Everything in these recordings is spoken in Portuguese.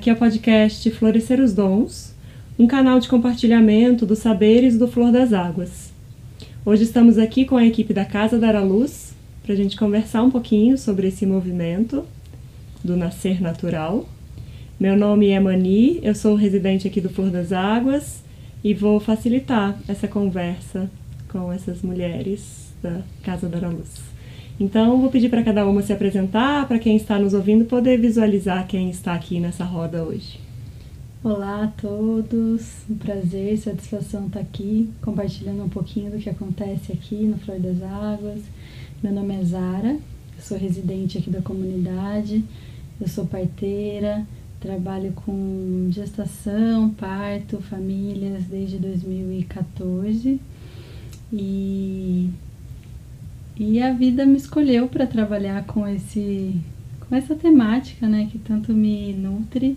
Aqui é o podcast Florescer os Dons, um canal de compartilhamento dos saberes do Flor das Águas. Hoje estamos aqui com a equipe da Casa Dar Luz para a gente conversar um pouquinho sobre esse movimento do nascer natural. Meu nome é Mani, eu sou residente aqui do Flor das Águas e vou facilitar essa conversa com essas mulheres da Casa Dar Luz. Então, vou pedir para cada uma se apresentar, para quem está nos ouvindo poder visualizar quem está aqui nessa roda hoje. Olá a todos, um prazer, satisfação estar aqui, compartilhando um pouquinho do que acontece aqui no Flor das Águas. Meu nome é Zara, eu sou residente aqui da comunidade, eu sou parteira, trabalho com gestação, parto, famílias desde 2014 e e a vida me escolheu para trabalhar com esse com essa temática, né, que tanto me nutre.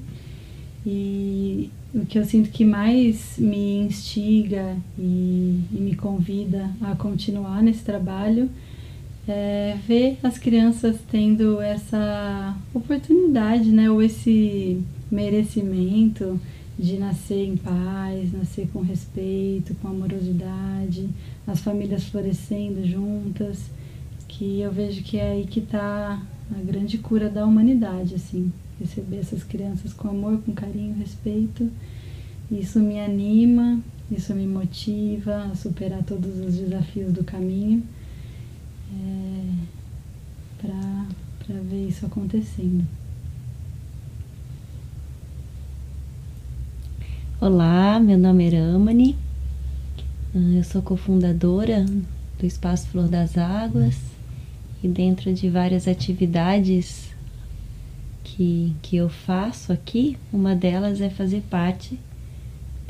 E o que eu sinto que mais me instiga e, e me convida a continuar nesse trabalho é ver as crianças tendo essa oportunidade, né, ou esse merecimento de nascer em paz, nascer com respeito, com amorosidade, as famílias florescendo juntas, que eu vejo que é aí que está a grande cura da humanidade, assim, receber essas crianças com amor, com carinho, respeito. Isso me anima, isso me motiva a superar todos os desafios do caminho é, para ver isso acontecendo. Olá, meu nome é Ramani, eu sou cofundadora do Espaço Flor das Águas e dentro de várias atividades que, que eu faço aqui, uma delas é fazer parte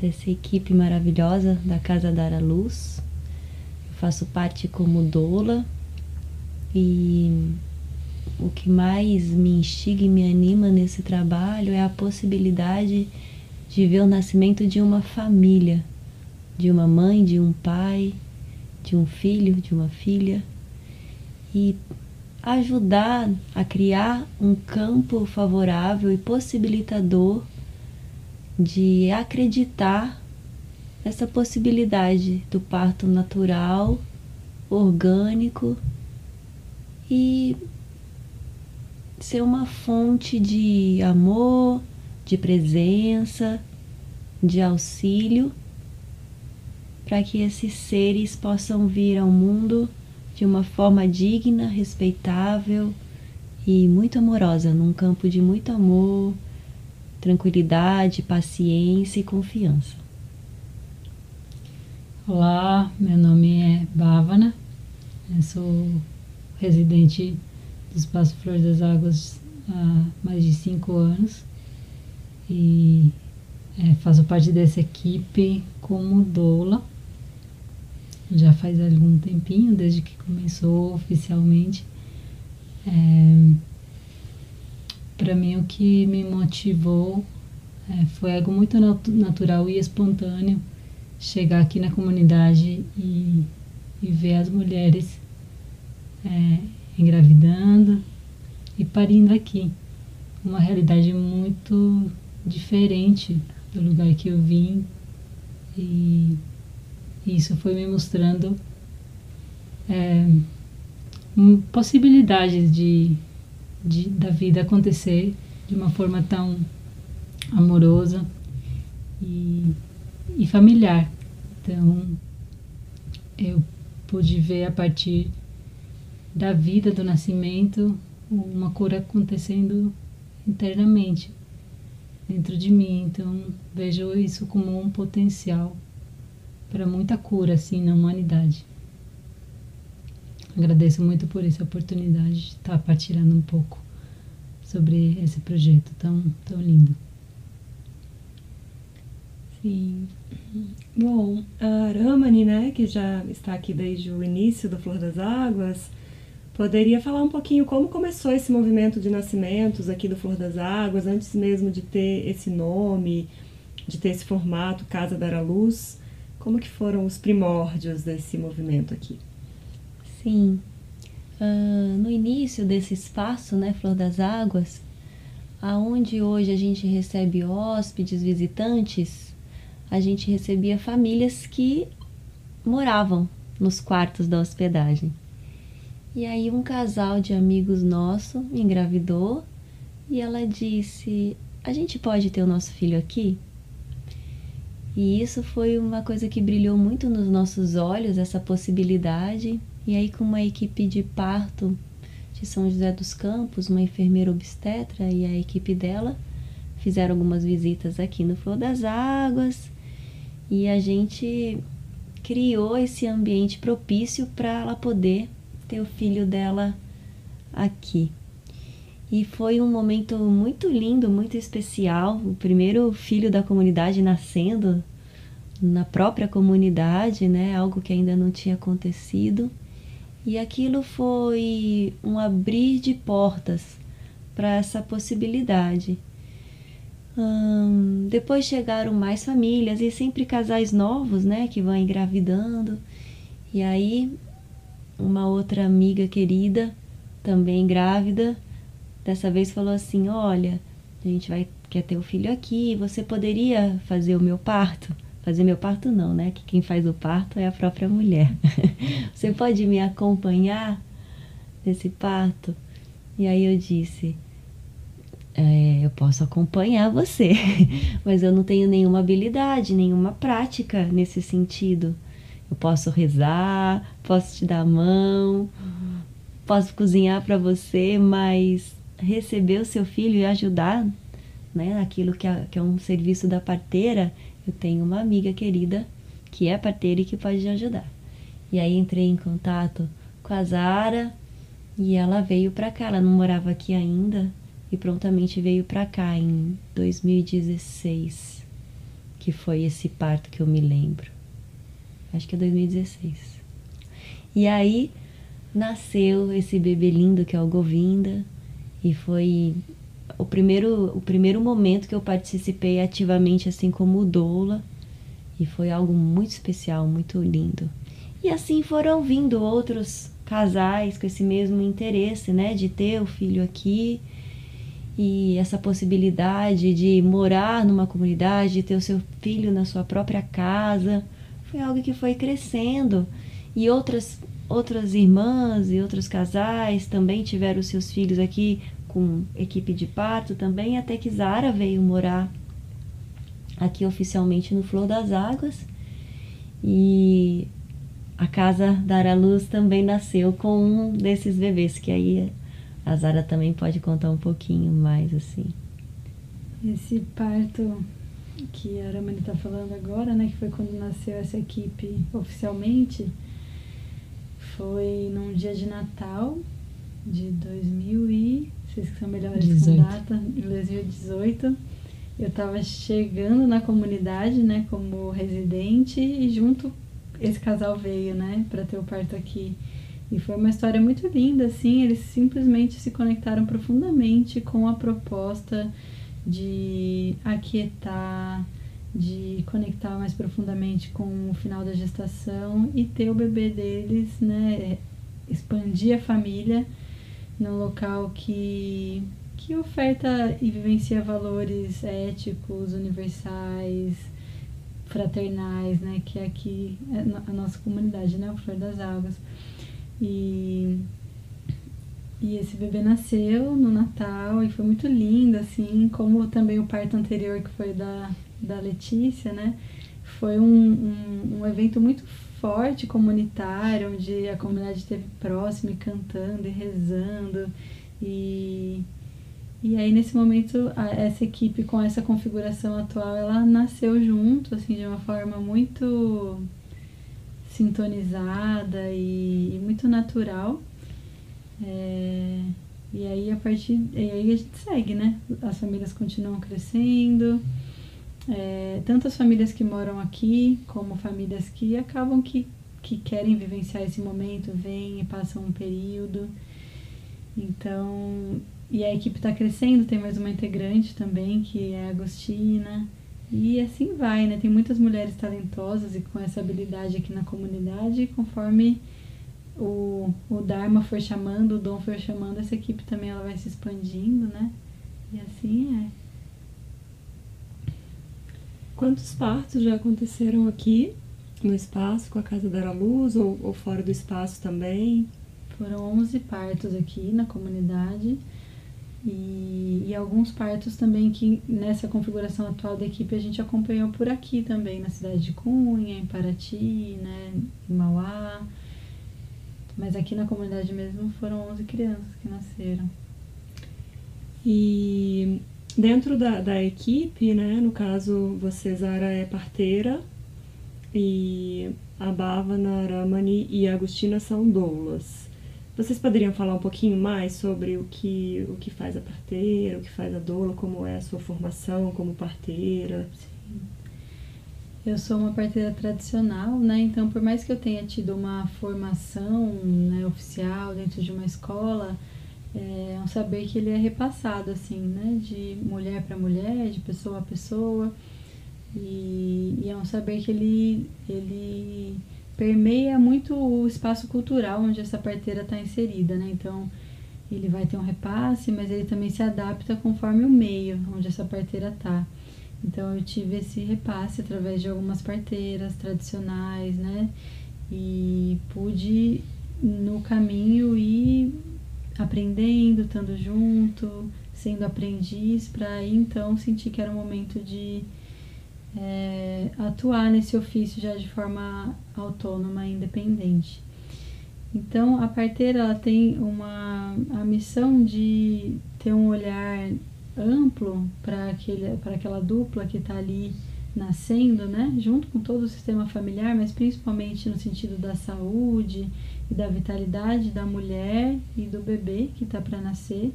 dessa equipe maravilhosa da Casa Dar Luz. Eu faço parte como doula e o que mais me instiga e me anima nesse trabalho é a possibilidade de de ver o nascimento de uma família, de uma mãe, de um pai, de um filho, de uma filha, e ajudar a criar um campo favorável e possibilitador de acreditar nessa possibilidade do parto natural, orgânico e ser uma fonte de amor, de presença, de auxílio, para que esses seres possam vir ao mundo de uma forma digna, respeitável e muito amorosa, num campo de muito amor, tranquilidade, paciência e confiança. Olá, meu nome é Bávana, eu sou residente do Espaço Flor das Águas há mais de cinco anos e é, faço parte dessa equipe como doula. Já faz algum tempinho, desde que começou oficialmente. É, Para mim, o que me motivou é, foi algo muito nat natural e espontâneo chegar aqui na comunidade e, e ver as mulheres é, engravidando e parindo aqui. Uma realidade muito diferente do lugar que eu vim e isso foi me mostrando é, possibilidades de, de, da vida acontecer de uma forma tão amorosa e, e familiar. Então, eu pude ver a partir da vida, do nascimento, uma cura acontecendo internamente dentro de mim. Então, vejo isso como um potencial para muita cura, assim, na humanidade. Agradeço muito por essa oportunidade de estar partilhando um pouco sobre esse projeto tão, tão lindo. Sim. Bom, a Ramani, né, que já está aqui desde o início do Flor das Águas, Poderia falar um pouquinho como começou esse movimento de nascimentos aqui do Flor das Águas, antes mesmo de ter esse nome, de ter esse formato Casa Dar à Luz? Como que foram os primórdios desse movimento aqui? Sim. Uh, no início desse espaço, né, Flor das Águas, aonde hoje a gente recebe hóspedes, visitantes, a gente recebia famílias que moravam nos quartos da hospedagem. E aí um casal de amigos nosso engravidou e ela disse: "A gente pode ter o nosso filho aqui?" E isso foi uma coisa que brilhou muito nos nossos olhos, essa possibilidade. E aí, com uma equipe de parto de São José dos Campos, uma enfermeira obstetra e a equipe dela fizeram algumas visitas aqui no Flor das Águas e a gente criou esse ambiente propício para ela poder ter o filho dela aqui. E foi um momento muito lindo, muito especial. O primeiro filho da comunidade nascendo na própria comunidade, né? Algo que ainda não tinha acontecido. E aquilo foi um abrir de portas para essa possibilidade. Hum, depois chegaram mais famílias e sempre casais novos, né, que vão engravidando. E aí uma outra amiga querida, também grávida, dessa vez falou assim: "Olha, a gente vai quer ter o filho aqui, você poderia fazer o meu parto?" Fazer meu parto não, né? Que quem faz o parto é a própria mulher. você pode me acompanhar nesse parto? E aí eu disse: é, eu posso acompanhar você, mas eu não tenho nenhuma habilidade, nenhuma prática nesse sentido. Eu posso rezar, posso te dar a mão, posso cozinhar para você, mas receber o seu filho e ajudar né, naquilo que é, que é um serviço da parteira, eu tenho uma amiga querida que é parteira e que pode ajudar. E aí entrei em contato com a Zara e ela veio para cá. Ela não morava aqui ainda e prontamente veio para cá em 2016, que foi esse parto que eu me lembro acho que é 2016. E aí nasceu esse bebê lindo que é o Govinda e foi o primeiro o primeiro momento que eu participei ativamente assim como doula. E foi algo muito especial, muito lindo. E assim foram vindo outros casais com esse mesmo interesse, né, de ter o filho aqui. E essa possibilidade de morar numa comunidade, de ter o seu filho na sua própria casa. Foi algo que foi crescendo. E outras outras irmãs e outros casais também tiveram seus filhos aqui com equipe de parto também, até que Zara veio morar aqui oficialmente no Flor das Águas. E a casa da Luz também nasceu com um desses bebês, que aí a Zara também pode contar um pouquinho mais assim. Esse parto que a Aramani está falando agora, né, que foi quando nasceu essa equipe oficialmente, foi num dia de Natal de 2000 e vocês que são melhores 18. com data, 2018. Eu estava chegando na comunidade, né, como residente e junto esse casal veio, né, para ter o parto aqui. E foi uma história muito linda, assim, eles simplesmente se conectaram profundamente com a proposta de aquietar, de conectar mais profundamente com o final da gestação e ter o bebê deles, né, expandir a família num local que que oferta e vivencia valores éticos, universais, fraternais, né, que é aqui é a nossa comunidade, né, o Flor das Águas. E e esse bebê nasceu no Natal e foi muito lindo, assim, como também o parto anterior que foi da, da Letícia, né? Foi um, um, um evento muito forte comunitário, onde a comunidade esteve próxima e cantando e rezando. E, e aí, nesse momento, a, essa equipe com essa configuração atual, ela nasceu junto, assim, de uma forma muito sintonizada e, e muito natural. É, e aí a partir. E aí a gente segue, né? As famílias continuam crescendo. É, tanto as famílias que moram aqui, como famílias que acabam que, que querem vivenciar esse momento, vêm e passam um período. Então, e a equipe está crescendo, tem mais uma integrante também, que é a Agostina. E assim vai, né? Tem muitas mulheres talentosas e com essa habilidade aqui na comunidade, conforme o, o Dharma for chamando, o Dom for chamando, essa equipe também ela vai se expandindo, né? E assim é. Quantos partos já aconteceram aqui no espaço com a Casa da Luz ou, ou fora do espaço também? Foram 11 partos aqui na comunidade e, e, alguns partos também que nessa configuração atual da equipe a gente acompanhou por aqui também, na cidade de Cunha, em Paraty, né, em Mauá. Mas aqui na comunidade mesmo foram 11 crianças que nasceram. E dentro da, da equipe, né, no caso você, Zara, é parteira e a Bhavana, Ramani e a Agostina são doulas. Vocês poderiam falar um pouquinho mais sobre o que, o que faz a parteira, o que faz a doula, como é a sua formação como parteira? Sim. Eu sou uma parteira tradicional, né? Então, por mais que eu tenha tido uma formação né, oficial dentro de uma escola, é um saber que ele é repassado, assim, né? De mulher para mulher, de pessoa a pessoa. E, e é um saber que ele, ele permeia muito o espaço cultural onde essa parteira está inserida, né? Então, ele vai ter um repasse, mas ele também se adapta conforme o meio onde essa parteira está. Então, eu tive esse repasse através de algumas parteiras tradicionais, né? E pude, no caminho, ir aprendendo, estando junto, sendo aprendiz, para então sentir que era o momento de é, atuar nesse ofício já de forma autônoma e independente. Então, a parteira ela tem uma a missão de ter um olhar amplo para aquele para aquela dupla que está ali nascendo, né, junto com todo o sistema familiar, mas principalmente no sentido da saúde e da vitalidade da mulher e do bebê que está para nascer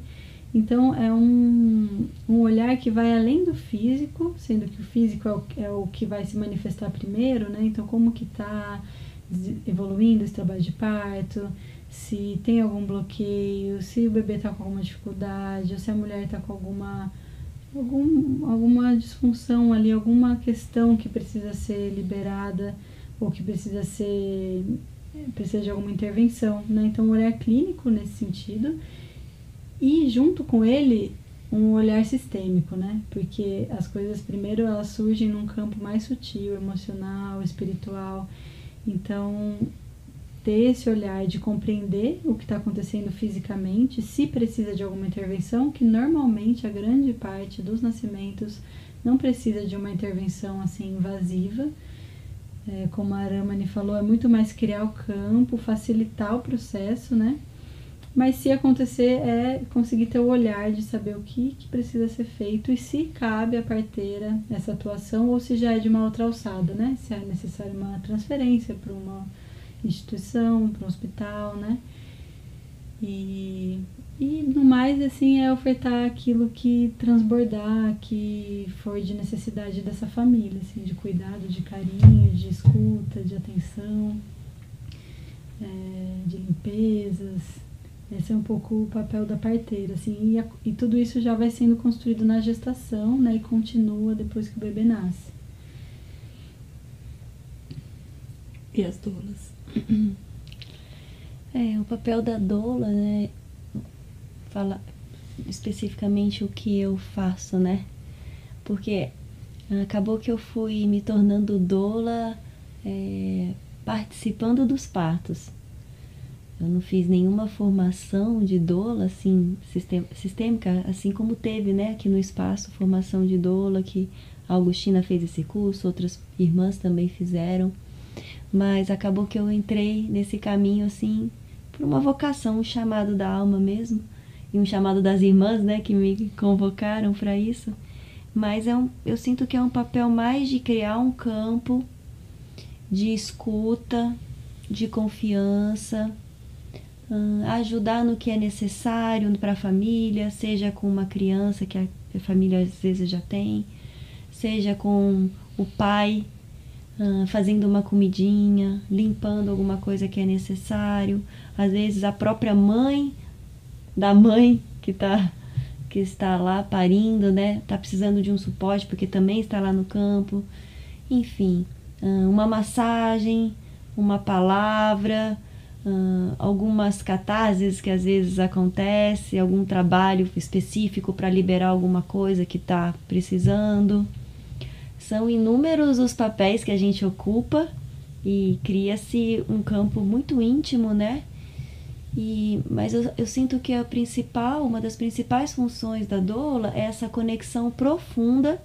então é um, um olhar que vai além do físico, sendo que o físico é o, é o que vai se manifestar primeiro, né? Então como que está evoluindo esse trabalho de parto, se tem algum bloqueio, se o bebê está com alguma dificuldade, ou se a mulher está com alguma, algum, alguma disfunção ali, alguma questão que precisa ser liberada ou que precisa ser precisa de alguma intervenção, né? Então, o olhar clínico nesse sentido e junto com ele um olhar sistêmico, né? Porque as coisas primeiro elas surgem num campo mais sutil, emocional, espiritual. Então, ter esse olhar de compreender o que está acontecendo fisicamente, se precisa de alguma intervenção, que normalmente a grande parte dos nascimentos não precisa de uma intervenção assim invasiva. É, como a Aramani falou, é muito mais criar o campo, facilitar o processo, né? Mas se acontecer, é conseguir ter o olhar de saber o que, que precisa ser feito e se cabe à parteira essa atuação ou se já é de uma outra alçada, né? Se é necessário uma transferência para uma instituição, para um hospital, né? E, e no mais, assim, é ofertar aquilo que transbordar, que for de necessidade dessa família, assim, de cuidado, de carinho, de escuta, de atenção, é, de limpezas, esse é um pouco o papel da parteira, assim, e, a, e tudo isso já vai sendo construído na gestação, né, e continua depois que o bebê nasce. E as doulas? É, o papel da doula, né, fala especificamente o que eu faço, né, porque acabou que eu fui me tornando doula é, participando dos partos. Eu não fiz nenhuma formação de doula, assim, sistêmica, assim como teve, né, aqui no espaço, formação de doula, que a Augustina fez esse curso, outras irmãs também fizeram. Mas acabou que eu entrei nesse caminho, assim, por uma vocação, um chamado da alma mesmo, e um chamado das irmãs, né, que me convocaram para isso. Mas é um, eu sinto que é um papel mais de criar um campo de escuta, de confiança, ajudar no que é necessário para a família, seja com uma criança que a família às vezes já tem, seja com o pai fazendo uma comidinha, limpando alguma coisa que é necessário, às vezes a própria mãe da mãe que tá que está lá parindo, né, tá precisando de um suporte porque também está lá no campo, enfim, uma massagem, uma palavra, uh, algumas catarses que às vezes acontece, algum trabalho específico para liberar alguma coisa que está precisando. São inúmeros os papéis que a gente ocupa e cria-se um campo muito íntimo, né? E, mas eu, eu, sinto que a principal, uma das principais funções da doula é essa conexão profunda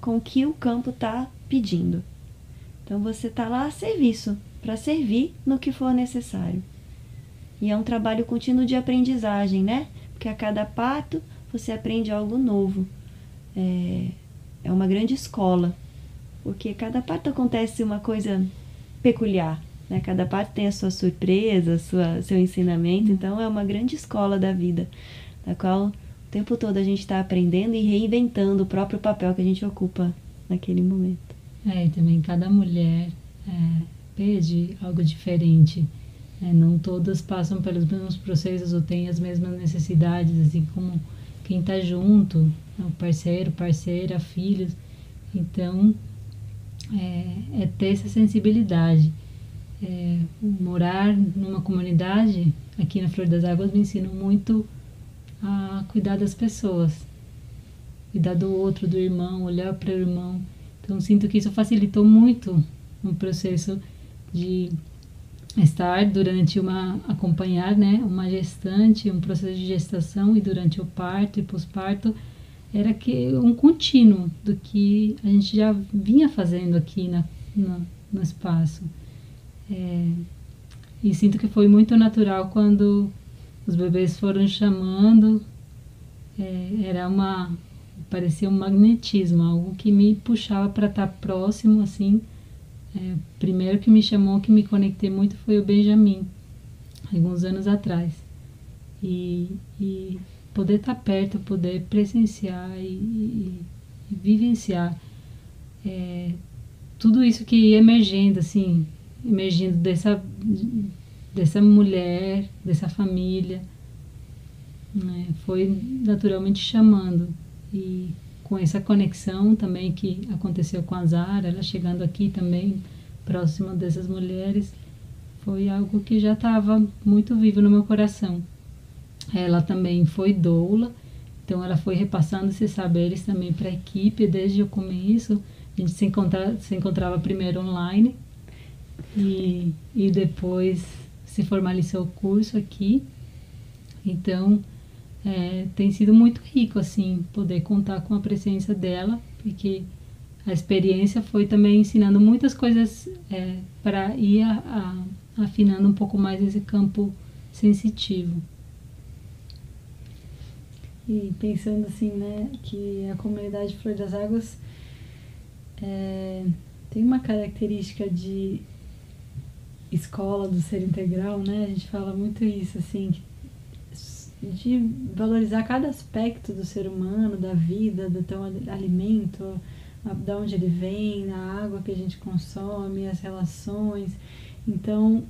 com o que o campo está pedindo. Então você está lá a serviço, para servir no que for necessário. E é um trabalho contínuo de aprendizagem, né? Porque a cada pato você aprende algo novo. É, é uma grande escola, porque cada pato acontece uma coisa peculiar. Né? Cada pato tem a sua surpresa, sua, seu ensinamento, então é uma grande escola da vida, da qual o tempo todo a gente está aprendendo e reinventando o próprio papel que a gente ocupa naquele momento. É, e também cada mulher é, pede algo diferente. É, não todas passam pelos mesmos processos ou têm as mesmas necessidades, assim como quem está junto, né, o parceiro, parceira, filhos. Então, é, é ter essa sensibilidade. É, morar numa comunidade, aqui na Flor das Águas, me ensina muito a cuidar das pessoas, cuidar do outro, do irmão, olhar para o irmão. Então, sinto que isso facilitou muito o processo de estar durante uma acompanhar né uma gestante um processo de gestação e durante o parto e pós-parto era que um contínuo do que a gente já vinha fazendo aqui na, no, no espaço é, e sinto que foi muito natural quando os bebês foram chamando é, era uma parecia um magnetismo algo que me puxava para estar próximo assim é, primeiro que me chamou, que me conectei muito foi o Benjamin, alguns anos atrás. E, e poder estar perto, poder presenciar e, e, e vivenciar é, tudo isso que ia emergindo, assim, emergindo dessa, dessa mulher, dessa família, né, foi naturalmente chamando. E com essa conexão também que aconteceu com a Zara, ela chegando aqui também próxima dessas mulheres, foi algo que já estava muito vivo no meu coração. Ela também foi doula, então ela foi repassando esses saberes também para a equipe desde o começo. A gente se, encontra, se encontrava primeiro online e, e depois se formalizou o curso aqui. Então, é, tem sido muito rico assim poder contar com a presença dela porque a experiência foi também ensinando muitas coisas é, para ir a, a, afinando um pouco mais esse campo sensitivo e pensando assim né que a comunidade Flor das Águas é, tem uma característica de escola do ser integral né a gente fala muito isso assim de valorizar cada aspecto do ser humano, da vida, do teu alimento, da onde ele vem, a água que a gente consome, as relações. Então,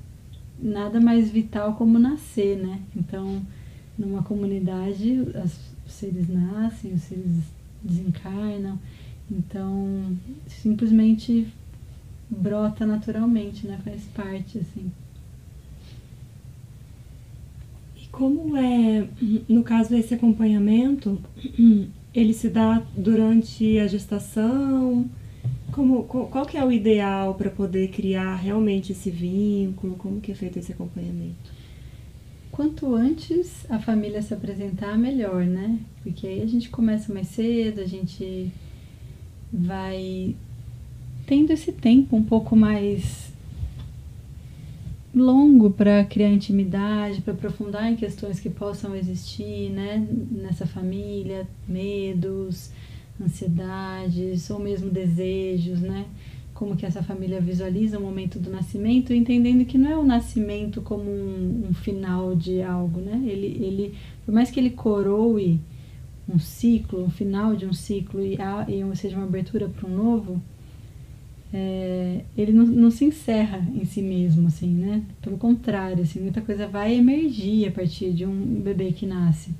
nada mais vital como nascer, né? Então, numa comunidade, os seres nascem, os seres desencarnam. Então, simplesmente brota naturalmente, né? Faz parte, assim. Como é, no caso, esse acompanhamento, ele se dá durante a gestação? Como, qual que é o ideal para poder criar realmente esse vínculo? Como que é feito esse acompanhamento? Quanto antes a família se apresentar, melhor, né? Porque aí a gente começa mais cedo, a gente vai tendo esse tempo um pouco mais longo para criar intimidade, para aprofundar em questões que possam existir, né, nessa família, medos, ansiedades ou mesmo desejos, né? Como que essa família visualiza o momento do nascimento, entendendo que não é o nascimento como um, um final de algo, né? Ele, ele, por mais que ele coroe um ciclo, um final de um ciclo e, e seja uma abertura para um novo, é, ele não, não, se encerra em si mesmo, assim, né? Pelo contrário, assim, muita coisa vai emergir a partir de um bebê que nasce.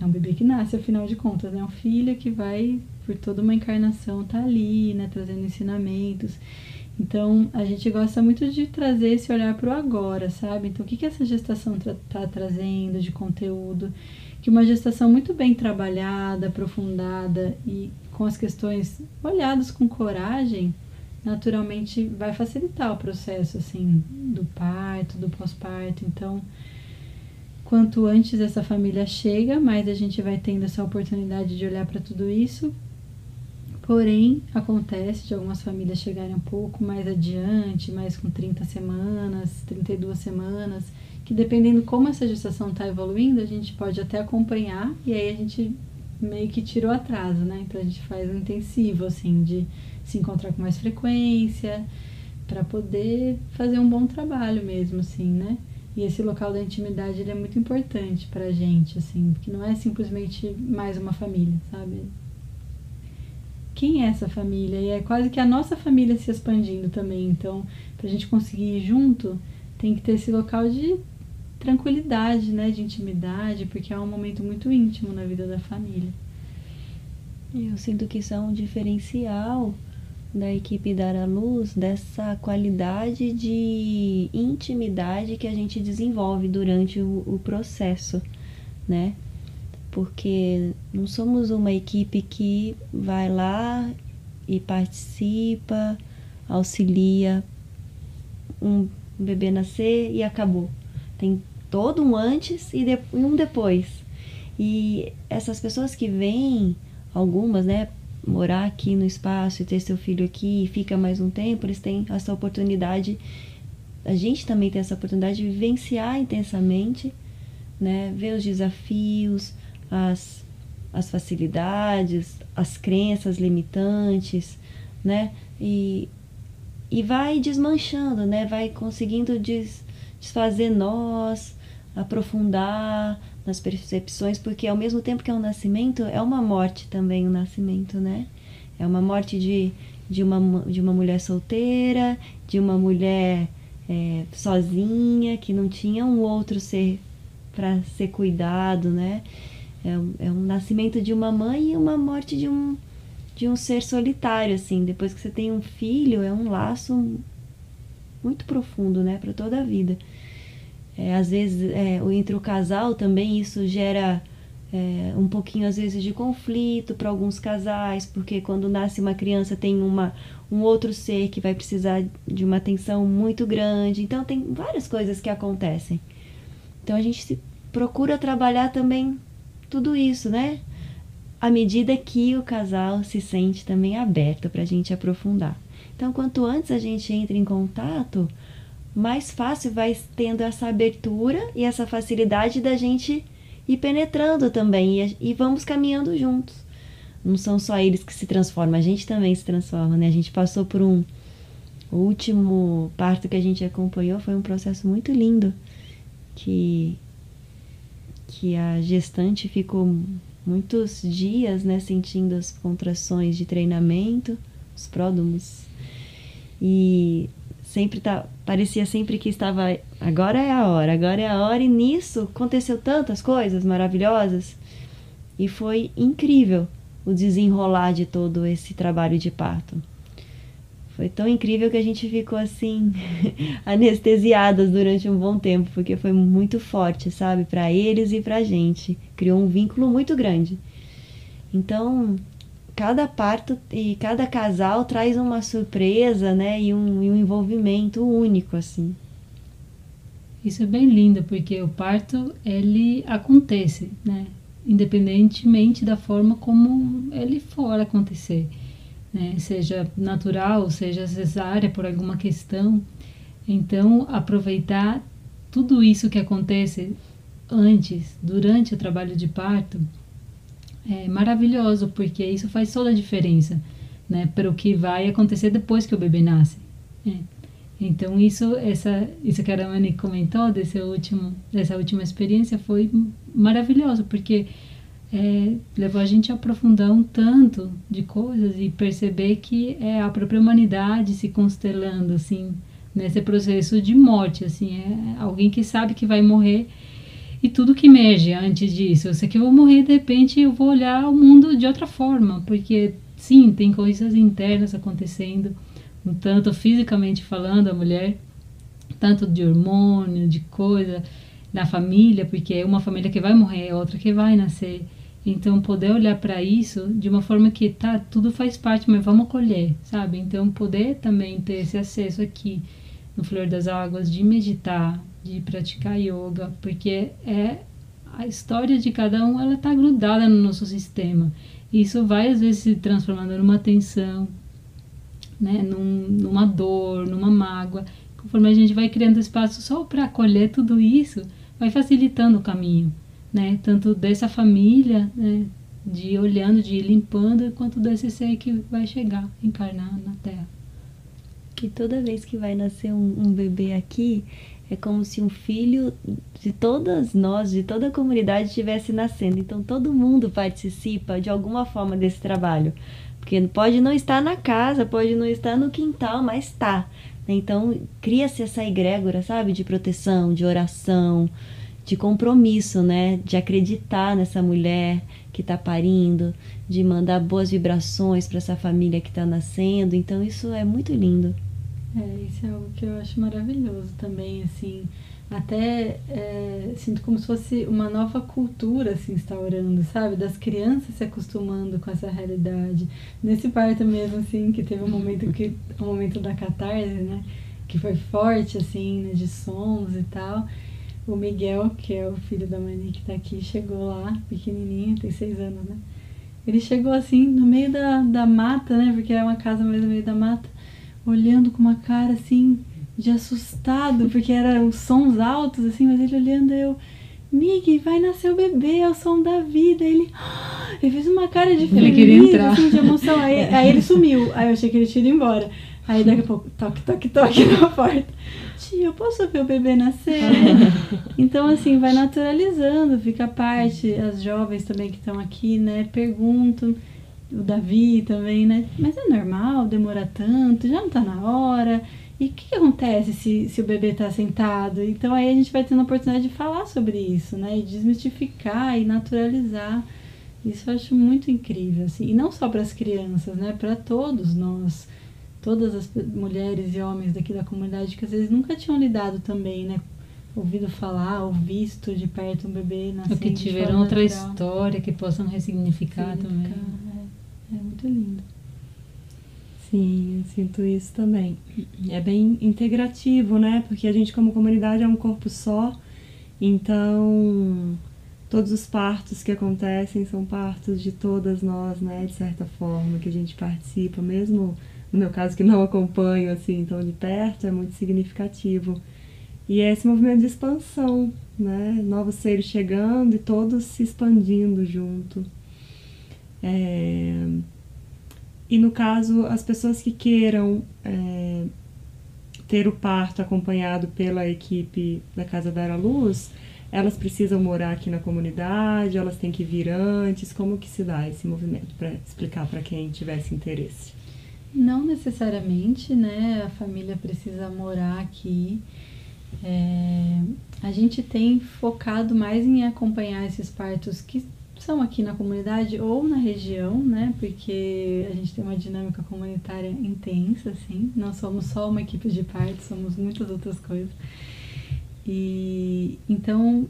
É um bebê que nasce, afinal de contas, né? É um filho que vai, por toda uma encarnação, tá ali, né? Trazendo ensinamentos. Então, a gente gosta muito de trazer esse olhar para o agora, sabe? Então, o que, que essa gestação está tra trazendo de conteúdo? Que uma gestação muito bem trabalhada, aprofundada e com as questões olhadas com coragem, naturalmente vai facilitar o processo, assim, do parto, do pós-parto. Então, quanto antes essa família chega, mais a gente vai tendo essa oportunidade de olhar para tudo isso Porém, acontece de algumas famílias chegarem um pouco mais adiante, mais com 30 semanas, 32 semanas, que dependendo como essa gestação está evoluindo, a gente pode até acompanhar e aí a gente meio que tira o atraso, né? Então a gente faz um intensivo, assim, de se encontrar com mais frequência, para poder fazer um bom trabalho mesmo, assim, né? E esse local da intimidade ele é muito importante pra gente, assim, porque não é simplesmente mais uma família, sabe? quem é essa família? E é quase que a nossa família se expandindo também. Então, para a gente conseguir ir junto, tem que ter esse local de tranquilidade, né, de intimidade, porque é um momento muito íntimo na vida da família. Eu sinto que isso é um diferencial da equipe Dar à Luz, dessa qualidade de intimidade que a gente desenvolve durante o, o processo, né? porque não somos uma equipe que vai lá e participa, auxilia um bebê nascer e acabou. Tem todo um antes e, um depois. E essas pessoas que vêm, algumas, né, morar aqui no espaço e ter seu filho aqui e fica mais um tempo, eles têm essa oportunidade, a gente também tem essa oportunidade de vivenciar intensamente, né, ver os desafios, as, as facilidades, as crenças limitantes, né? E, e vai desmanchando, né? Vai conseguindo des, desfazer nós, aprofundar nas percepções, porque ao mesmo tempo que é um nascimento, é uma morte também o um nascimento, né? É uma morte de, de, uma, de uma mulher solteira, de uma mulher é, sozinha, que não tinha um outro ser para ser cuidado, né? É, é um nascimento de uma mãe e uma morte de um, de um ser solitário, assim. Depois que você tem um filho, é um laço muito profundo, né, para toda a vida. É, às vezes, é, entre o casal também isso gera é, um pouquinho, às vezes, de conflito para alguns casais, porque quando nasce uma criança tem uma, um outro ser que vai precisar de uma atenção muito grande. Então, tem várias coisas que acontecem. Então, a gente procura trabalhar também tudo isso, né? À medida que o casal se sente também aberto para a gente aprofundar. Então, quanto antes a gente entra em contato, mais fácil vai tendo essa abertura e essa facilidade da gente ir penetrando também e, e vamos caminhando juntos. Não são só eles que se transformam, a gente também se transforma, né? A gente passou por um o último parto que a gente acompanhou foi um processo muito lindo que que a gestante ficou muitos dias, né, sentindo as contrações de treinamento, os pródomos. E sempre tá, parecia sempre que estava agora é a hora, agora é a hora e nisso aconteceu tantas coisas maravilhosas e foi incrível o desenrolar de todo esse trabalho de parto. Foi tão incrível que a gente ficou assim, anestesiadas durante um bom tempo, porque foi muito forte, sabe, para eles e pra gente. Criou um vínculo muito grande. Então, cada parto e cada casal traz uma surpresa, né, e um, e um envolvimento único, assim. Isso é bem lindo, porque o parto, ele acontece, né, independentemente da forma como ele for acontecer né, seja natural, seja cesárea por alguma questão. Então, aproveitar tudo isso que acontece antes, durante o trabalho de parto, é maravilhoso, porque isso faz toda a diferença, né, para o que vai acontecer depois que o bebê nasce. É. Então isso, essa, isso que a Ramani comentou desse último, dessa última experiência foi maravilhoso, porque é, levou a gente a aprofundar um tanto de coisas e perceber que é a própria humanidade se constelando assim nesse processo de morte assim é alguém que sabe que vai morrer e tudo que emerge antes disso eu sei que eu vou morrer de repente eu vou olhar o mundo de outra forma porque sim tem coisas internas acontecendo tanto fisicamente falando, a mulher, tanto de hormônio, de coisa, na família, porque é uma família que vai morrer, é outra que vai nascer. Então, poder olhar para isso de uma forma que tá, tudo faz parte, mas vamos colher, sabe? Então, poder também ter esse acesso aqui no Flor das Águas, de meditar, de praticar yoga, porque é a história de cada um, ela tá grudada no nosso sistema. Isso vai às vezes se transformando numa tensão, né, Num, numa dor, numa mágoa. Conforme a gente vai criando espaço só para acolher tudo isso, vai facilitando o caminho, né? Tanto dessa família, né, de olhando, de ir limpando, quanto desse ser que vai chegar, encarnar na Terra. Que toda vez que vai nascer um, um bebê aqui, é como se um filho de todas nós, de toda a comunidade estivesse nascendo. Então todo mundo participa de alguma forma desse trabalho. Porque pode não estar na casa, pode não estar no quintal, mas está. Então cria-se essa egrégora, sabe, de proteção, de oração, de compromisso, né, de acreditar nessa mulher que está parindo, de mandar boas vibrações para essa família que está nascendo. Então isso é muito lindo. É, isso é algo que eu acho maravilhoso também, assim. Até é, sinto como se fosse uma nova cultura se instaurando, sabe? Das crianças se acostumando com essa realidade. Nesse parto mesmo, assim, que teve um momento que um momento da catarse, né? Que foi forte, assim, né? De sons e tal. O Miguel, que é o filho da Mani que tá aqui, chegou lá, pequenininho, tem seis anos, né? Ele chegou assim, no meio da, da mata, né? Porque é uma casa mais no meio da mata olhando com uma cara assim de assustado, porque eram sons altos assim, mas ele olhando eu, Mig, vai nascer o bebê, é o som da vida. Ele, ele fez uma cara de feliz, ele queria entrar. Assim, de emoção. Aí, aí ele sumiu. Aí eu achei que ele tinha ido embora. Aí daqui a pouco, toque, toque, toque na porta. Tia, eu posso ver o bebê nascer? então, assim, vai naturalizando, fica a parte. As jovens também que estão aqui, né, perguntam o Davi também, né? Mas é normal demorar tanto, já não tá na hora. E o que, que, acontece se, se o bebê tá sentado? Então aí a gente vai tendo a oportunidade de falar sobre isso, né? E desmistificar e naturalizar. Isso eu acho muito incrível, assim. E não só para as crianças, né? Para todos nós, todas as mulheres e homens daqui da comunidade que às vezes nunca tinham lidado também, né? Ouvido falar ou visto de perto um bebê nascendo. Ou que tiveram outra natural. história que possam ressignificar também. É muito lindo. Sim, eu sinto isso também. É bem integrativo, né? Porque a gente, como comunidade, é um corpo só. Então, todos os partos que acontecem são partos de todas nós, né? De certa forma, que a gente participa, mesmo no meu caso que não acompanho assim tão de perto, é muito significativo. E é esse movimento de expansão, né? Novos seres chegando e todos se expandindo junto. É, e no caso, as pessoas que queiram é, ter o parto acompanhado pela equipe da Casa da Era Luz, elas precisam morar aqui na comunidade, elas têm que vir antes, como que se dá esse movimento, para explicar para quem tivesse interesse? Não necessariamente, né? A família precisa morar aqui. É, a gente tem focado mais em acompanhar esses partos que são aqui na comunidade ou na região, né? Porque a gente tem uma dinâmica comunitária intensa, assim. Não somos só uma equipe de parto, somos muitas outras coisas. E então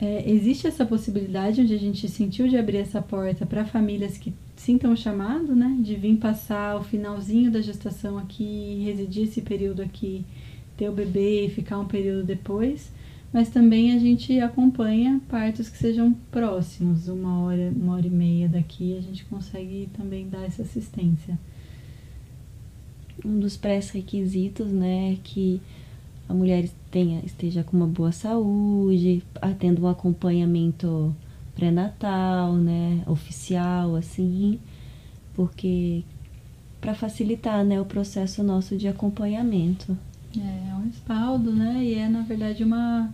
é, existe essa possibilidade onde a gente sentiu de abrir essa porta para famílias que sintam o chamado, né? De vir passar o finalzinho da gestação aqui, residir esse período aqui, ter o bebê e ficar um período depois mas também a gente acompanha partos que sejam próximos, uma hora, uma hora e meia daqui, a gente consegue também dar essa assistência. Um dos pré-requisitos, né, é que a mulher tenha, esteja com uma boa saúde, tendo um acompanhamento pré-natal, né, oficial, assim, porque para facilitar, né, o processo nosso de acompanhamento. É, é um respaldo, né, e é na verdade uma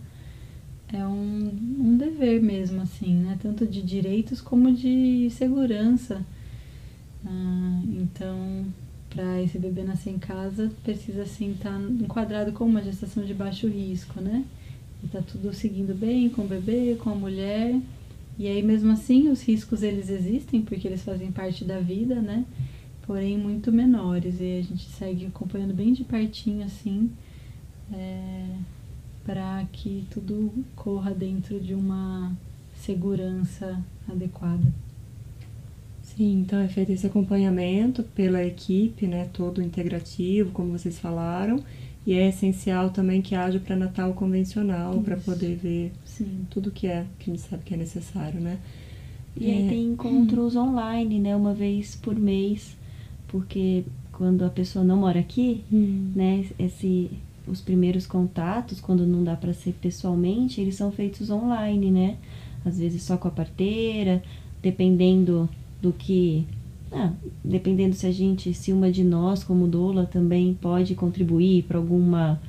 é um, um dever mesmo, assim, né? Tanto de direitos como de segurança. Ah, então, para esse bebê nascer em casa, precisa, assim, estar tá enquadrado como uma gestação de baixo risco, né? E tá tudo seguindo bem com o bebê, com a mulher. E aí, mesmo assim, os riscos, eles existem, porque eles fazem parte da vida, né? porém muito menores. E a gente segue acompanhando bem de pertinho, assim, é, para que tudo corra dentro de uma segurança adequada. Sim, então é feito esse acompanhamento pela equipe, né, todo integrativo, como vocês falaram, e é essencial também que haja pré-natal convencional para poder ver Sim. tudo que é que a gente sabe que é necessário, né? E aí É. tem encontros online, né, uma vez por mês, porque quando a pessoa não mora aqui, Hum. né, esse os primeiros contatos, quando não dá para ser pessoalmente, eles são feitos online, né? Às vezes só com a parteira, dependendo do que, ah, dependendo se a gente, se uma de nós como doula também pode contribuir para alguma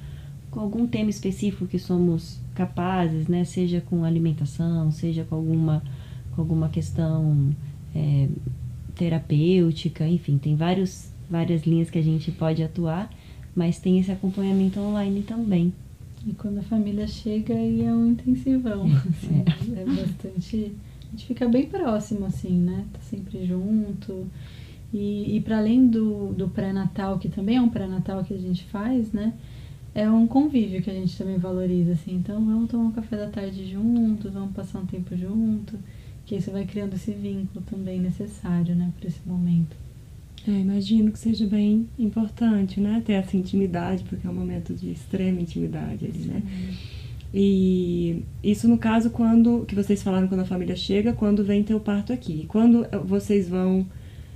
com algum tema específico que somos capazes, né? Seja com alimentação, seja com alguma com alguma questão é, terapêutica, enfim, tem vários, várias linhas que a gente pode atuar, mas tem esse acompanhamento online também. E quando a família chega, aí é um intensivão. assim, é. bastante. A gente fica bem próximo, assim, né? Tá sempre junto. E, e para além do, do pré-natal, que também é um pré-natal que a gente faz, né? É um convívio que a gente também valoriza, assim. Então vamos tomar um café da tarde juntos, vamos passar um tempo junto. Que você vai criando esse vínculo também necessário, né, para esse momento. É, imagino que seja bem importante, né? Ter essa intimidade, porque é um momento de extrema intimidade ali, né? E isso no caso quando que vocês falaram quando a família chega, quando vem ter o parto aqui. Quando vocês vão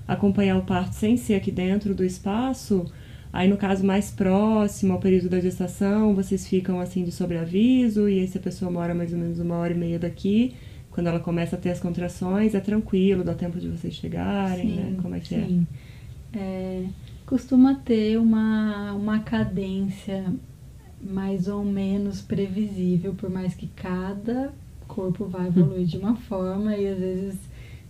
acompanhar o parto sem ser aqui dentro do espaço, aí no caso mais próximo ao período da gestação, vocês ficam assim de sobreaviso e aí se a pessoa mora mais ou menos uma hora e meia daqui, quando ela começa a ter as contrações, é tranquilo, dá tempo de vocês chegarem, né? Como é que é? sim. É, costuma ter uma, uma cadência mais ou menos previsível, por mais que cada corpo vai evoluir de uma forma e às vezes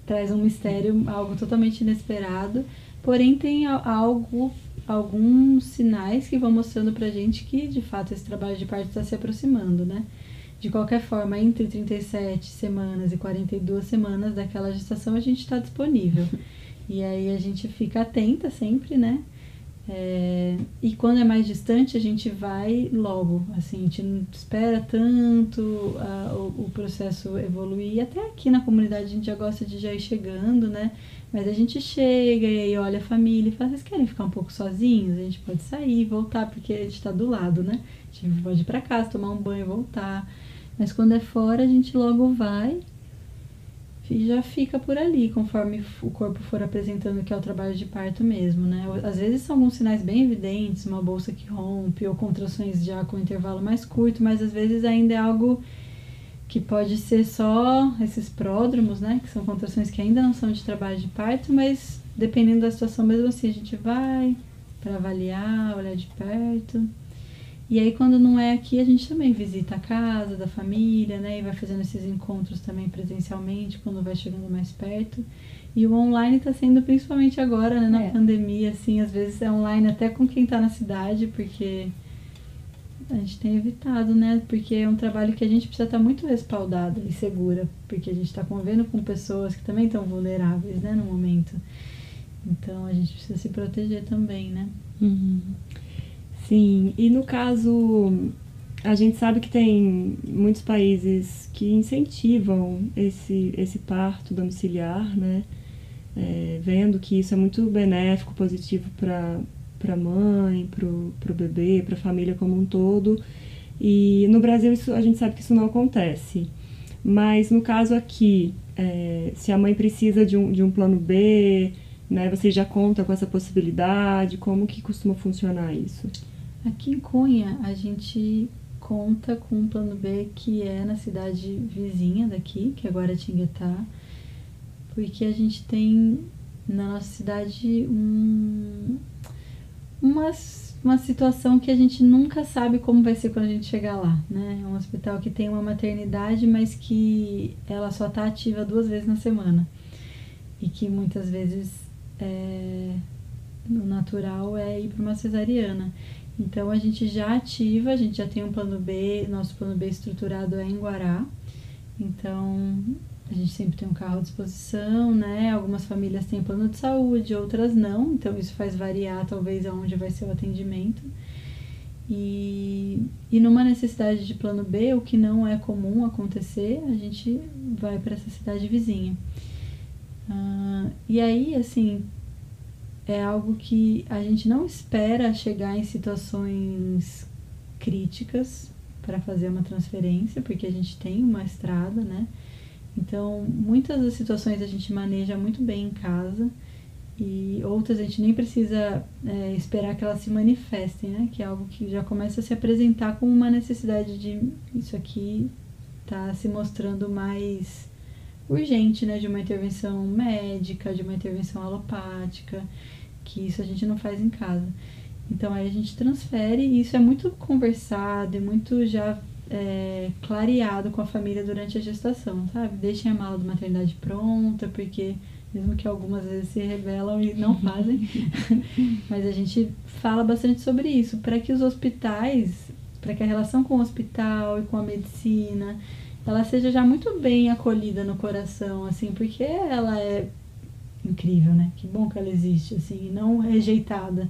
traz um mistério, algo totalmente inesperado. Porém, tem algo, alguns sinais que vão mostrando pra gente que de fato esse trabalho de parto está se aproximando, né? De qualquer forma, entre 37 semanas e 42 semanas daquela gestação, a gente está disponível. E aí a gente fica atenta sempre, né? É, e quando é mais distante, a gente vai logo. Assim, a gente não espera tanto a- o, o processo evoluir. E até aqui na comunidade a gente já gosta de já ir chegando, né? Mas a gente chega e aí olha a família e fala, vocês querem ficar um pouco sozinhos? A gente pode sair, voltar, porque a gente tá do lado, né? A gente pode ir pra casa, tomar um banho e voltar. Mas quando é fora, a gente logo vai já fica por ali, conforme o corpo for apresentando que é o trabalho de parto mesmo, né? Às vezes são alguns sinais bem evidentes, uma bolsa que rompe ou contrações já com intervalo mais curto, mas às vezes ainda é algo que pode ser só esses pródromos, né? Que são contrações que ainda não são de trabalho de parto, mas dependendo da situação mesmo assim, a gente vai para avaliar, olhar de perto. E aí, quando não é aqui, a gente também visita a casa da família, né? E vai fazendo esses encontros também presencialmente, quando vai chegando mais perto. E o online tá sendo principalmente agora, né? Na É. pandemia, assim, às vezes é online até com quem tá na cidade, porque a gente tem evitado, né? Porque é um trabalho que a gente precisa estar muito respaldada e segura, porque a gente está convivendo com pessoas que também estão vulneráveis, né? No momento. Então a gente precisa se proteger também, né? Uhum. Sim, e no caso, a gente sabe que tem muitos países que incentivam esse, esse parto domiciliar, né? É, vendo que isso é muito benéfico, positivo para a mãe, para o bebê, para a família como um todo. E no Brasil isso, a gente sabe que isso não acontece. Mas no caso aqui, é, se a mãe precisa de um, de um plano B, né, você já conta com essa possibilidade? Como que costuma funcionar isso? Aqui em Cunha, a gente conta com um plano B que é na cidade vizinha daqui, que é Guaratinguetá, porque a gente tem na nossa cidade um, uma, uma situação que a gente nunca sabe como vai ser quando a gente chegar lá, né? É um hospital que tem uma maternidade, mas que ela só está ativa duas vezes na semana e que muitas vezes é, o natural é ir para uma cesariana. Então a gente já ativa, a gente já tem um plano B, nosso plano B estruturado é em Guará. Então a gente sempre tem um carro à disposição, né? Algumas famílias têm plano de saúde, outras não, então isso faz variar talvez aonde vai ser o atendimento. E, e numa necessidade de plano B, o que não é comum acontecer, a gente vai para essa cidade vizinha. Uh, e aí, assim, é algo que a gente não espera chegar em situações críticas para fazer uma transferência, porque a gente tem uma estrada, né? Então, muitas das situações a gente maneja muito bem em casa e outras a gente nem precisa é, esperar que elas se manifestem, né? Que é algo que já começa a se apresentar como uma necessidade de isso aqui tá se mostrando mais urgente, né? De uma intervenção médica, de uma intervenção alopática, que isso a gente não faz em casa. Então aí a gente transfere e isso é muito conversado e muito já é, clareado com a família durante a gestação, sabe? Deixem a mala de maternidade pronta, porque mesmo que algumas vezes se rebelam e não fazem, mas a gente fala bastante sobre isso, para que os hospitais, para que a relação com o hospital e com a medicina, ela seja já muito bem acolhida no coração, assim, porque ela é incrível, né? Que bom que ela existe, assim, e não rejeitada.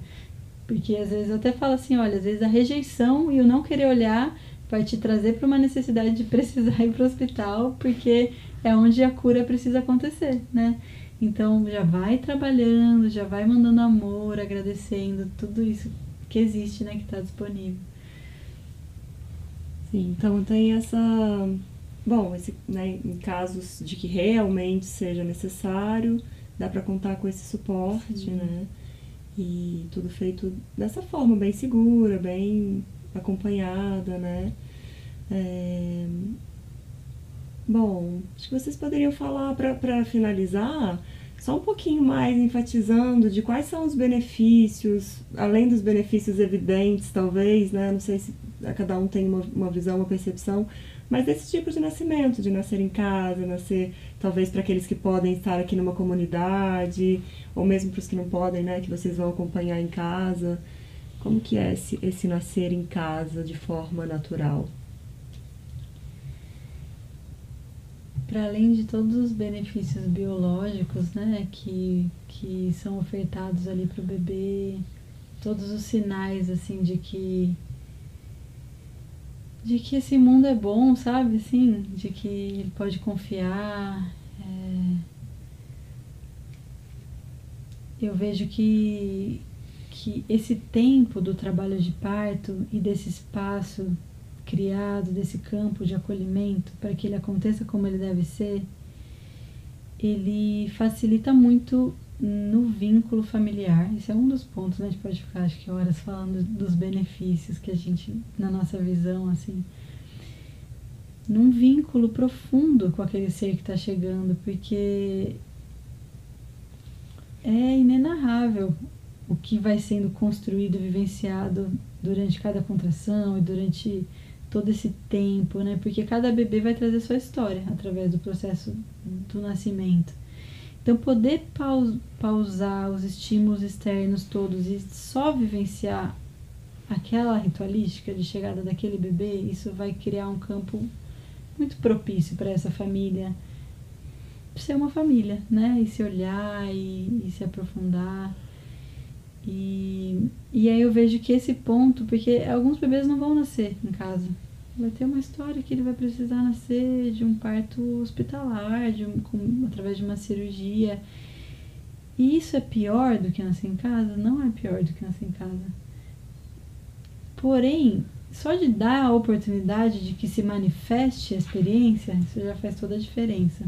Porque às vezes eu até falo assim, olha, às vezes a rejeição e o não querer olhar vai te trazer para uma necessidade de precisar ir para o hospital, porque é onde a cura precisa acontecer, né? Então já vai trabalhando, já vai mandando amor, agradecendo tudo isso que existe, né, que está disponível. Sim, então tem essa. Bom, esse, né, em casos de que realmente seja necessário, dá para contar com esse suporte, Sim. né? E tudo feito dessa forma, bem segura, bem acompanhada, né? É... Bom, acho que vocês poderiam falar para finalizar só um pouquinho mais enfatizando de quais são os benefícios, além dos benefícios evidentes, talvez, né? Não sei se cada um tem uma, uma visão, uma percepção, mas desse tipo de nascimento, de nascer em casa, nascer talvez para aqueles que podem estar aqui numa comunidade, ou mesmo para os que não podem, né, que vocês vão acompanhar em casa. Como que é esse, esse nascer em casa de forma natural? Para além de todos os benefícios biológicos, né, que, que são ofertados ali para o bebê, todos os sinais, assim, de que de que esse mundo é bom, sabe? Assim, de que ele pode confiar. É... Eu vejo que, que esse tempo do trabalho de parto e desse espaço criado, desse campo de acolhimento, para que ele aconteça como ele deve ser, ele facilita muito no vínculo familiar. Isso é um dos pontos, né? A gente pode ficar, acho que, horas falando dos benefícios que a gente, na nossa visão, assim, num vínculo profundo com aquele ser que está chegando, porque é inenarrável o que vai sendo construído, vivenciado durante cada contração e durante todo esse tempo, né? Porque cada bebê vai trazer sua história através do processo do nascimento. Então, poder pausar os estímulos externos todos e só vivenciar aquela ritualística de chegada daquele bebê, isso vai criar um campo muito propício para essa família ser uma família, né? E se olhar e, e se aprofundar. E, e aí eu vejo que esse ponto, porque alguns bebês não vão nascer em casa, vai ter uma história que ele vai precisar nascer de um parto hospitalar, de um, com, através de uma cirurgia. E isso é pior do que nascer em casa? Não é pior do que nascer em casa. Porém, só de dar a oportunidade de que se manifeste a experiência, isso já faz toda a diferença.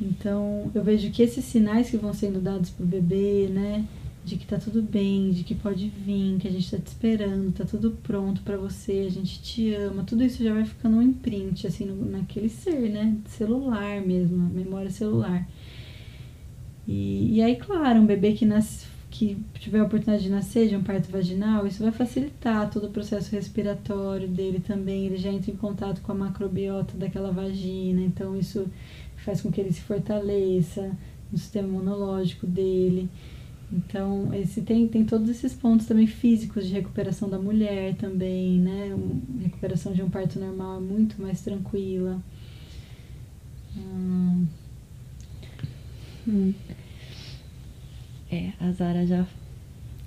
Então, eu vejo que esses sinais que vão sendo dados para o bebê, né? De que tá tudo bem, de que pode vir, que a gente tá te esperando, tá tudo pronto para você, a gente te ama, tudo isso já vai ficando um imprint, assim, no, naquele ser, né? Celular mesmo, memória celular. E, e aí, claro, um bebê que nasce, que tiver a oportunidade de nascer de um parto vaginal, isso vai facilitar todo o processo respiratório dele também, ele já entra em contato com a macrobiota daquela vagina, então isso faz com que ele se fortaleça no sistema imunológico dele. Então, esse tem, tem todos esses pontos também físicos de recuperação da mulher também, né? recuperação de um parto normal é muito mais tranquila. Hum. Hum. É, a Zara já,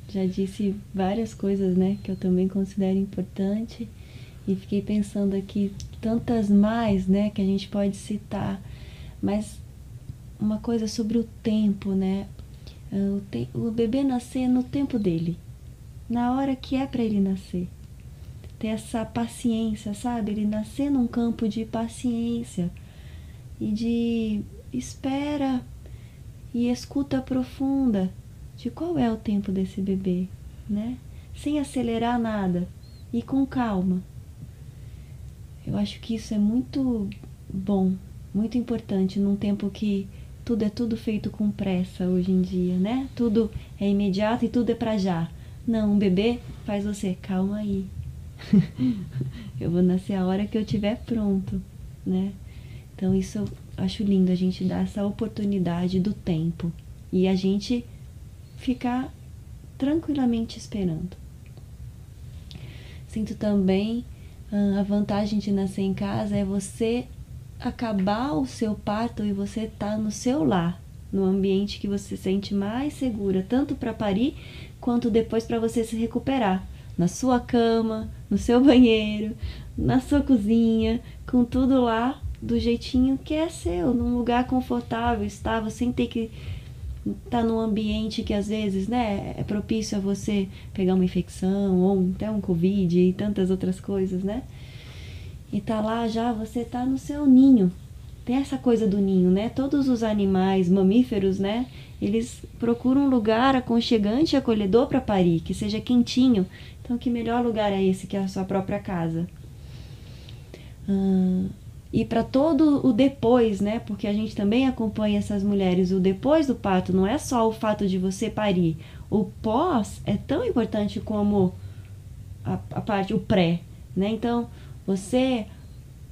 já disse várias coisas, né, que eu também considero importante e fiquei pensando aqui tantas mais, né, que a gente pode citar, mas uma coisa sobre o tempo, né, o, te, o bebê nascer no tempo dele, na hora que é para ele nascer, ter essa paciência, sabe, ele nascer num campo de paciência e de espera e escuta profunda de qual é o tempo desse bebê, né? Sem acelerar nada e com calma. Eu acho que isso é muito bom, muito importante num tempo que tudo é tudo feito com pressa hoje em dia, né? Tudo é imediato e tudo é para já. Não, um bebê faz você calma aí. eu vou nascer a hora que eu tiver pronto, né? Então isso eu acho lindo a gente dar essa oportunidade do tempo e a gente ficar tranquilamente esperando. Sinto também uh, a vantagem de nascer em casa é você acabar o seu parto e você tá no seu lar, no ambiente que você se sente mais segura, tanto para parir quanto depois para você se recuperar, na sua cama, no seu banheiro, na sua cozinha, com tudo lá do jeitinho que é seu, num lugar confortável, estável, sem ter que estar tá num ambiente que às vezes né, é propício a você pegar uma infecção ou até um Covid e tantas outras coisas, né? E tá lá já, você tá no seu ninho. Tem essa coisa do ninho, né? Todos os animais mamíferos, né? Eles procuram um lugar aconchegante e acolhedor para parir, que seja quentinho. Então, que melhor lugar é esse que a sua própria casa? Hum, e para todo o depois, né? Porque a gente também acompanha essas mulheres, o depois do parto não é só o fato de você parir. O pós é tão importante como a, a parte, o pré, né? Então, você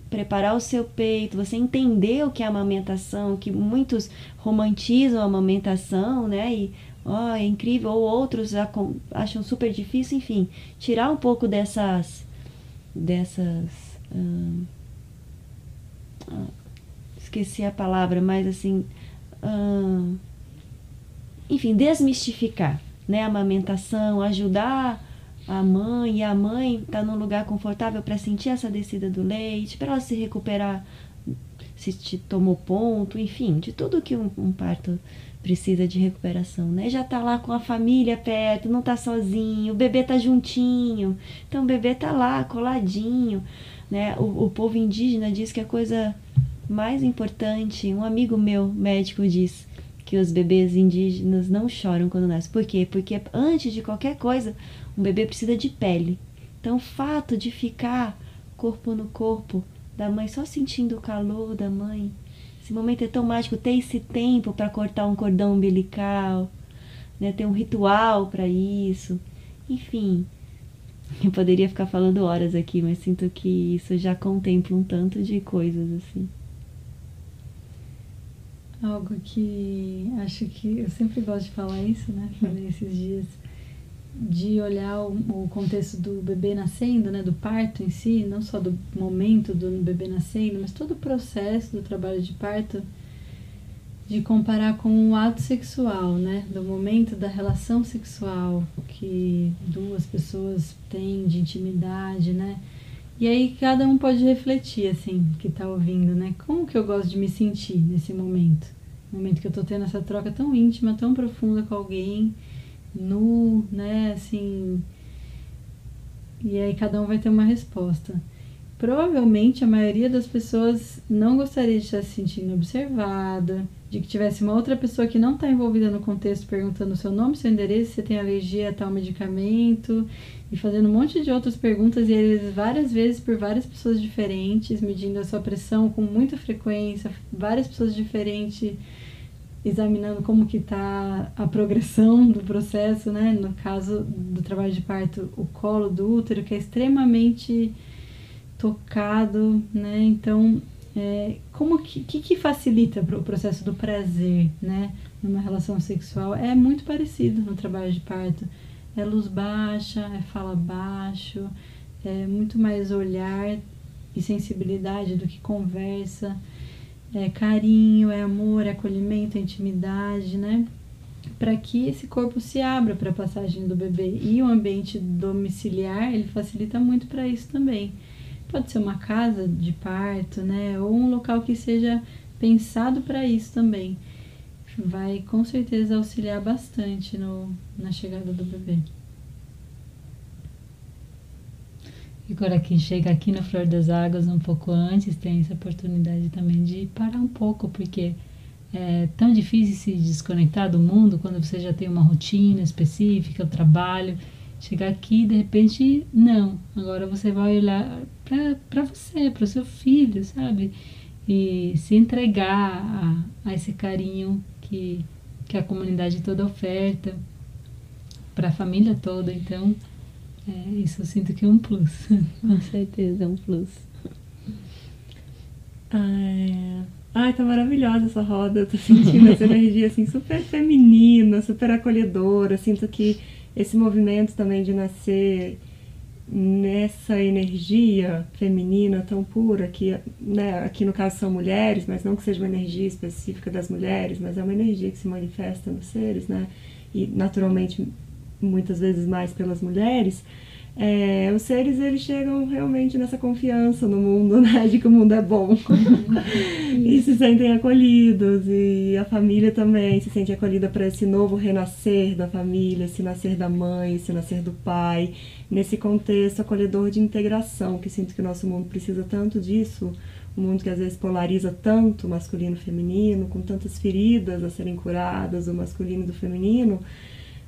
preparar o seu peito, você entender o que é amamentação, que muitos romantizam a amamentação, né? E ó, oh, é incrível, ou outros acham super difícil, enfim, tirar um pouco dessas dessas hum, esqueci a palavra, mas assim, hum, enfim, desmistificar, né, a amamentação, ajudar a mãe e a mãe tá num lugar confortável para sentir essa descida do leite, para ela se recuperar se te tomou ponto, enfim, de tudo que um, um, parto precisa de recuperação, né? Já tá lá com a família perto, não tá sozinho, o bebê tá juntinho, então o bebê tá lá coladinho, né? O, o povo indígena diz que a coisa mais importante, um amigo meu médico diz que os bebês indígenas não choram quando nascem. Por quê? Porque antes de qualquer coisa, um bebê precisa de pele. Então, o fato de ficar corpo no corpo da mãe, só sentindo o calor da mãe, esse momento é tão mágico. Ter esse tempo para cortar um cordão umbilical, né? ter um ritual para isso. Enfim, eu poderia ficar falando horas aqui, mas sinto que isso já contempla um tanto de coisas assim. Algo que acho que eu sempre gosto de falar isso, né? Falei esses dias de olhar o, contexto do bebê nascendo, né, do parto em si, não só do momento do bebê nascendo, mas todo o processo do trabalho de parto, de comparar com o ato sexual, né, do momento da relação sexual que duas pessoas têm de intimidade, né, e aí cada um pode refletir, assim, que está ouvindo, né, como que eu gosto de me sentir nesse momento, no momento que eu estou tendo essa troca tão íntima, tão profunda com alguém nu, né? Assim. E aí cada um vai ter uma resposta. Provavelmente a maioria das pessoas não gostaria de estar se sentindo observada, de que tivesse uma outra pessoa que não está envolvida no contexto perguntando seu nome, seu endereço, se tem alergia a tal medicamento, e fazendo um monte de outras perguntas, e eles várias vezes por várias pessoas diferentes, medindo a sua pressão com muita frequência, várias pessoas diferentes examinando como que está a progressão do processo, né? No caso do trabalho de parto, o colo do útero, que é extremamente tocado, né? Então, é, como que, que, que facilita o processo do prazer, né? Numa relação sexual é muito parecido no trabalho de parto. É luz baixa, é fala baixo, é muito mais olhar e sensibilidade do que conversa é carinho, é amor, é acolhimento, é intimidade, né? Para que esse corpo se abra para a passagem do bebê. E o ambiente domiciliar, ele facilita muito para isso também. Pode ser uma casa de parto, né? Ou um local que seja pensado para isso também. Vai com certeza auxiliar bastante no, na chegada do bebê. E agora quem chega aqui na Flor das Águas um pouco antes tem essa oportunidade também de parar um pouco, porque é tão difícil se desconectar do mundo quando você já tem uma rotina específica, o trabalho. Chegar aqui de repente, não. Agora você vai olhar para você, para o seu filho, sabe? E se entregar a, a esse carinho que, que a comunidade toda oferta, para a família toda. Então, é, isso eu sinto que é um plus. Com certeza, é um plus. É... Ai, tá maravilhosa essa roda. Eu tô sentindo essa energia assim super feminina, super acolhedora. Sinto que esse movimento também de nascer nessa energia feminina tão pura que, né, aqui no caso são mulheres, mas não que seja uma energia específica das mulheres, mas é uma energia que se manifesta nos seres, né? E naturalmente muitas vezes mais pelas mulheres, é, os seres eles chegam realmente nessa confiança no mundo, né, de que o mundo é bom. E se sentem acolhidos e a família também se sente acolhida para esse novo renascer da família, esse nascer da mãe, esse nascer do pai, nesse contexto acolhedor de integração que sinto que o nosso mundo precisa tanto disso, um mundo que às vezes polariza tanto masculino e feminino, com tantas feridas a serem curadas, o masculino e do feminino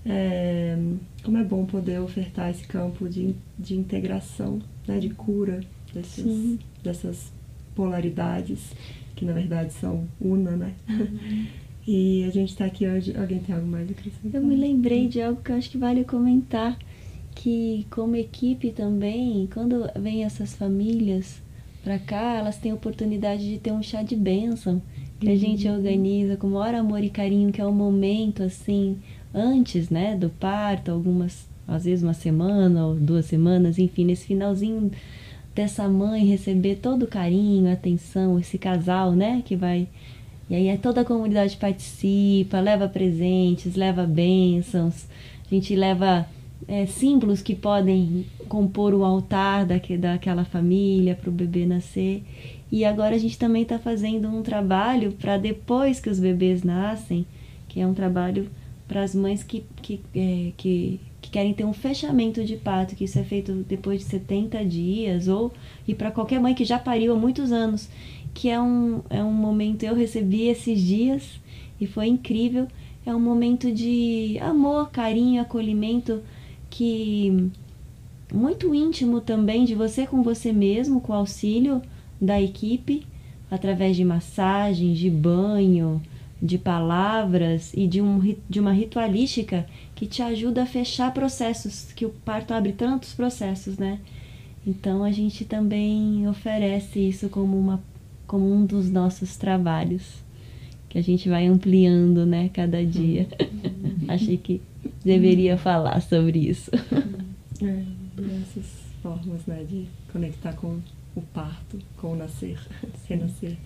é, como é bom poder ofertar esse campo de, de integração, né, de cura desses, dessas polaridades, que na verdade são una, né? Uhum. E a gente está aqui hoje. Alguém tem algo mais a acrescentar? Eu me lembrei de algo que eu acho que vale comentar, que como equipe também, quando vem essas famílias para cá, elas têm a oportunidade de ter um chá de bênção, que uhum. a gente uhum. organiza com maior amor e carinho, que é um momento assim, antes, né, do parto, algumas, às vezes uma semana ou duas semanas, enfim, nesse finalzinho dessa mãe receber todo o carinho, atenção, esse casal, né, que vai e aí toda a comunidade participa, leva presentes, leva bênçãos, a gente leva é, símbolos que podem compor o altar daque, daquela família para o bebê nascer. E agora a gente também está fazendo um trabalho para depois que os bebês nascem, que é um trabalho para as mães que, que, é, que, que, querem ter um fechamento de parto, que isso é feito depois de 70 dias, ou e para qualquer mãe que já pariu há muitos anos, que é um, é um momento, eu recebi esses dias e foi incrível, é um momento de amor, carinho, acolhimento, que muito íntimo também de você com você mesmo, com o auxílio da equipe, através de massagens, de banho, de palavras e de, um, de uma ritualística que te ajuda a fechar processos, que o parto abre tantos processos, né? Então a gente também oferece isso como, uma, como um dos nossos trabalhos, que a gente vai ampliando, né, cada dia. Achei que deveria falar sobre isso. É, diversas formas, né, de conectar com o parto, com o nascer, renascer.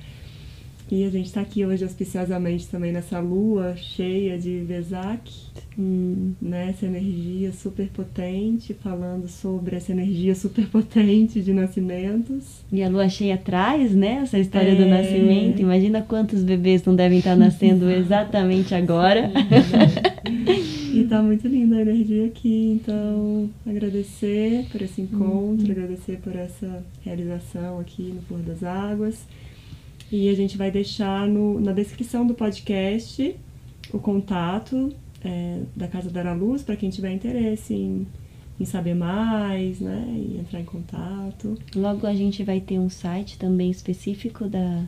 E a gente está aqui hoje auspiciosamente também nessa lua cheia de Vesak, hum, né? essa energia super potente, falando sobre essa energia super potente de nascimentos. E a lua cheia traz, né, essa história é... do nascimento. Imagina quantos bebês não devem estar nascendo exatamente agora. e tá muito linda a energia aqui, então agradecer por esse encontro, uhum. agradecer por essa realização aqui no Flor das Águas. E a gente vai deixar no, na descrição do podcast o contato é, da Casa da Luz para quem tiver interesse em, em saber mais, né? E entrar em contato. Logo a gente vai ter um site também específico da,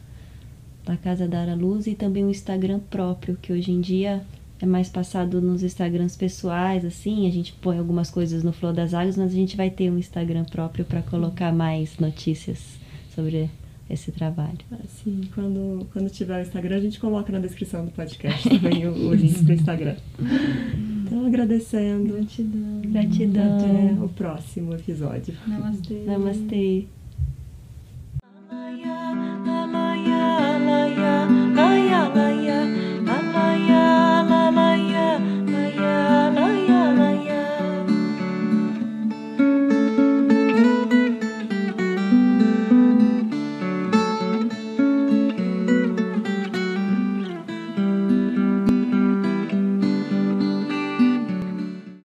da Casa da Luz e também um Instagram próprio, que hoje em dia é mais passado nos Instagrams pessoais, assim, a gente põe algumas coisas no Flor das Águas, mas a gente vai ter um Instagram próprio para colocar mais notícias sobre esse trabalho. Assim, quando, quando tiver o Instagram, a gente coloca na descrição do podcast também o, o link do Instagram. Então, agradecendo. Gratidão. Gratidão. Até o próximo episódio. Namastê. Namastê. Namastê.